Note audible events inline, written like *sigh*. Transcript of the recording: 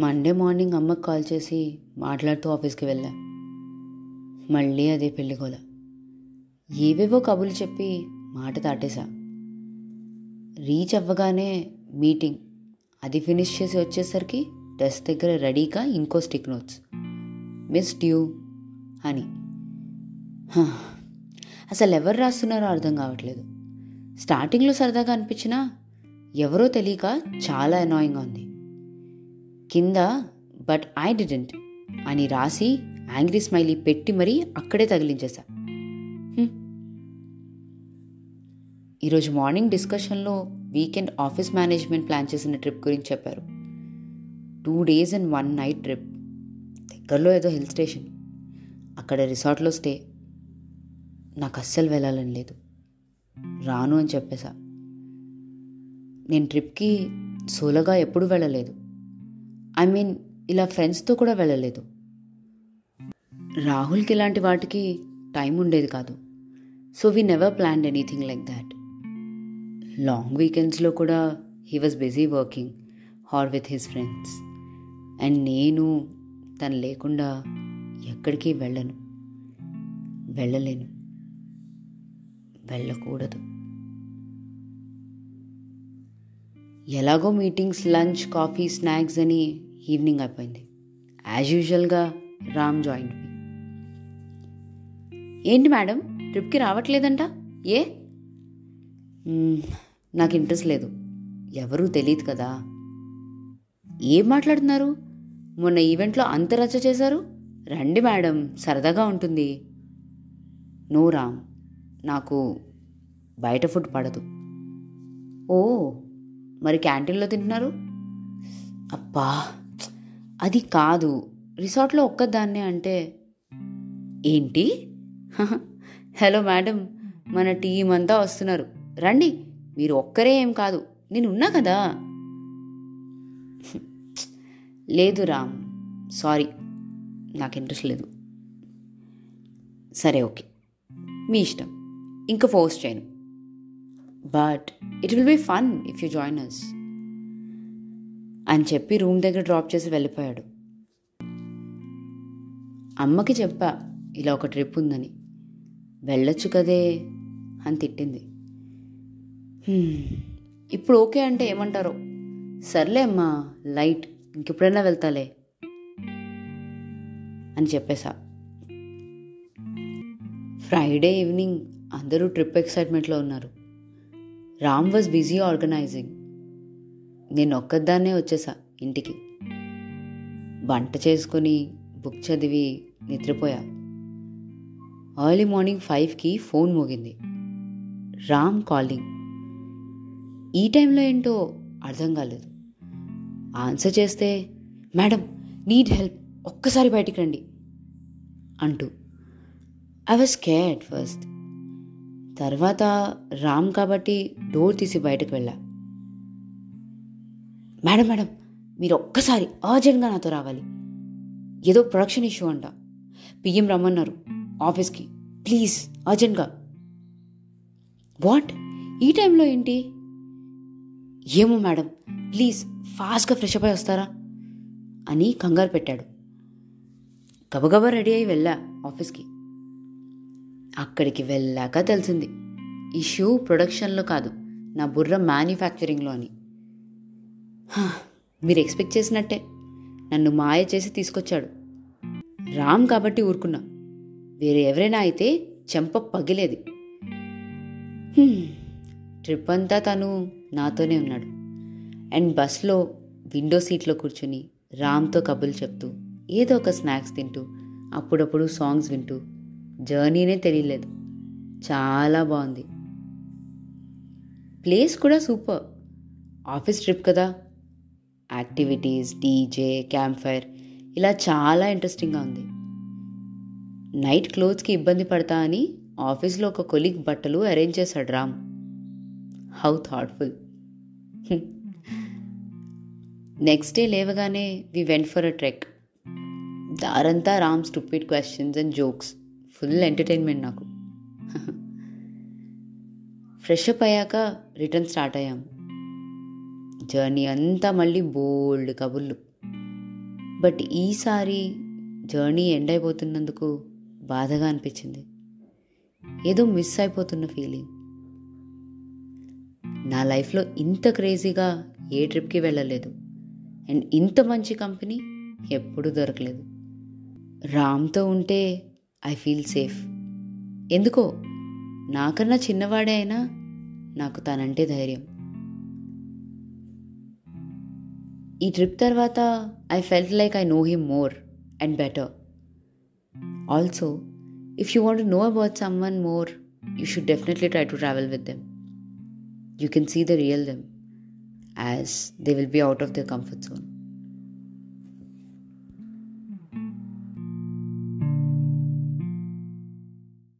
Monday morning అమ్మకు call చేసి మాట్లాడుతూ ఆఫీస్కి వెళ్ళా. మళ్ళీ అదే పెళ్ళిగోల ఏవేవో కబులు చెప్పి మాట దాటేశా. రీచ్ అవ్వగానే మీటింగ్ అది ఫినిష్ చేసి వచ్చేసరికి డెస్క్ దగ్గర రెడీగా ఇంకో స్టిక్ నోట్స్ మిస్ డ్యూ అని. అసలు ఎవరు రాస్తున్నారో అర్థం కావట్లేదు. స్టార్టింగ్లో సరదాగా అనిపించినా ఎవరో తెలియక చాలా అనాయింగ్గా ఉంది. కింద బట్ ఐ డిడెంట్ అని రాసి యాంగ్రీ స్మైలీ పెట్టి మరీ అక్కడే తగిలించేశా. ఈరోజు మార్నింగ్ డిస్కషన్లో వీకెండ్ ఆఫీస్ మేనేజ్మెంట్ ప్లాన్ చేసిన ట్రిప్ గురించి చెప్పారు. Two days and one night trip. దగ్గరలో ఏదో హిల్ స్టేషన్. అక్కడ రిసార్ట్లో స్టే. నాకు అస్సలు వెళ్ళాలని లేదు. రాను అని చెప్పేశా. నేను ట్రిప్కి సోలోగా ఎప్పుడూ వెళ్ళలేదు. ఐ మీన్ ఇలా ఫ్రెండ్స్తో కూడా వెళ్ళలేదు. రాహుల్కి ఇలాంటి వాటికి టైం ఉండేది కాదు. So we never planned anything like that long వీకెండ్స్లో కూడా he was busy working hard with his friends and నేను తను లేకుండా ఎక్కడికి వెళ్ళను. వెళ్ళలేను. వెళ్ళకూడదు. ఎలాగో మీటింగ్స్ లంచ్ కాఫీ స్నాక్స్ అని ఈవినింగ్ అయిపోయింది. యాజ్ యూజువల్గా రామ్ జాయిన్ మీ. ఏంటి మేడం? ట్రిప్కి రావట్లేదంట? ఏ? నాకు ఇంట్రెస్ట్ లేదు. ఎవరూ తెలియదు కదా. ఏం మాట్లాడుతున్నారు? మొన్న ఈవెంట్లో అంత రచ్చ చేశారు? రండి మేడం సరదాగా ఉంటుంది. నో రామ్ నాకు బయట ఫుడ్ పడదు. ఓ మరి క్యాంటీన్లో తింటున్నారు? అబ్బా అది కాదు. రిసార్ట్లో ఒక్కదాన్నే అంటే ఏంటి? హహ, *laughs* హలో మేడం మన టీం అంతా వస్తున్నారు. రండి మీరు ఒక్కరే ఏం కాదు. నేను ఉన్నా కదా? *laughs* లేదు రామ్ సారీ నాకు ఇంట్రెస్ట్ లేదు. సరే ఓకే. మీ ఇష్టం. ఇంకా ఫోర్స్ చేయను. But it will be fun if you join us అని చెప్పి రూమ్ దగ్గర డ్రాప్ చేసి వెళ్ళిపోయాడు. అమ్మకి చెప్పా ఇలా ఒక ట్రిప్ ఉందని. వెళ్ళొచ్చు కదే అని తిట్టింది. ఇప్పుడు ఓకే అంటే ఏమంటారో? సర్లే అమ్మా లైట్ ఇంకెప్పుడైనా వెళ్తాలే అని చెప్పేశా. ఫ్రైడే ఈవినింగ్ అందరూ ట్రిప్ ఎక్సైట్మెంట్లో ఉన్నారు. రామ్ వాజ్ బిజీ ఆర్గనైజింగ్ నేను ఒక్కదాన్నే వచ్చేసా ఇంటికి. వంట చేసుకొని బుక్ చదివి నిద్రపోయా. ఎర్లీ మార్నింగ్ ఫైవ్కి ఫోన్ మోగింది. రామ్ కాలింగ్ ఈ టైంలో ఏంటో అర్థం కాలేదు. ఆన్సర్ చేస్తే మేడం నీడ్ హెల్ప్ ఒక్కసారి బయటికి రండి. అంటూ. ఐ వాజ్ కేర్డ్ ఫస్ట్ తర్వాత రామ్ కాబట్టి డోర్ తీసి బయటకు వెళ్ళా. మేడం మేడం మీరు ఒక్కసారి అర్జెంట్గా నాతో రావాలి. ఏదో ప్రొడక్షన్ ఇష్యూ అంట. పిఎం రమ్మన్నారు ఆఫీస్కి. ప్లీజ్ అర్జెంట్గా వాట్? ఈ టైంలో ఏంటి? ఏమో మేడం ప్లీజ్ ఫాస్ట్గా ఫ్రెష్ అప్ అయి వస్తారా? అని కంగారు పెట్టాడు. గబగబా రెడీ అయి వెళ్ళా ఆఫీస్కి. అక్కడికి వెళ్ళాక తెలిసింది. ఇష్యూ ప్రొడక్షన్లో కాదు నా బుర్ర మ్యానుఫ్యాక్చరింగ్లో అని మీరు ఎక్స్పెక్ట్ చేసినట్టే. నన్ను మాయ చేసి తీసుకొచ్చాడు. రామ్ కాబట్టి ఊరుకున్నా. వేరే ఎవరైనా అయితే చెంప పగిలేది. ట్రిప్ అంతా తను నాతోనే ఉన్నాడు. అండ్ బస్లో విండో సీట్లో కూర్చుని రామ్తో కబుర్లు చెప్తూ ఏదో ఒక స్నాక్స్ తింటూ అప్పుడప్పుడు సాంగ్స్ వింటూ జర్నీనే తెలియలేదు. చాలా బాగుంది. ప్లేస్ కూడా సూపర్. ఆఫీస్ ట్రిప్ కదా. యాక్టివిటీస్ డీజే క్యాంప్ ఫైర్ ఇలా చాలా ఇంట్రెస్టింగ్గా ఉంది. నైట్ క్లోత్స్కి ఇబ్బంది పడతా అని ఆఫీస్లో ఒక కొలీగ్ బట్టలు అరేంజ్ చేశాడు Ram. How thoughtful. Next day లేవగానే we went for a trek. దారంతా Ram stupid questions and jokes. Full entertainment నాకు. ఫ్రెష్ అప్ అయ్యాక రిటర్న్ స్టార్ట్ అయ్యాం. జర్నీ అంతా మళ్ళీ బోల్డ్ కబుర్లు. బట్ ఈసారి జర్నీ ఎండ్ అయిపోతున్నందుకు బాధగా అనిపించింది. ఏదో మిస్ అయిపోతున్న ఫీలింగ్. నా లైఫ్లో ఇంత క్రేజీగా ఏ ట్రిప్కి వెళ్ళలేదు. అండ్ ఇంత మంచి కంపెనీ ఎప్పుడూ దొరకలేదు. రామ్తో ఉంటే ఐ ఫీల్ సేఫ్. ఎందుకో? నాకన్నా చిన్నవాడే అయినా నాకు తనంటే ధైర్యం. ఈ ట్రిప్ తర్వాత I felt like I know him more and better. Also if you want know about someone more you should definitely try to travel with them. You can see the real them as they will be out of the comfort zone.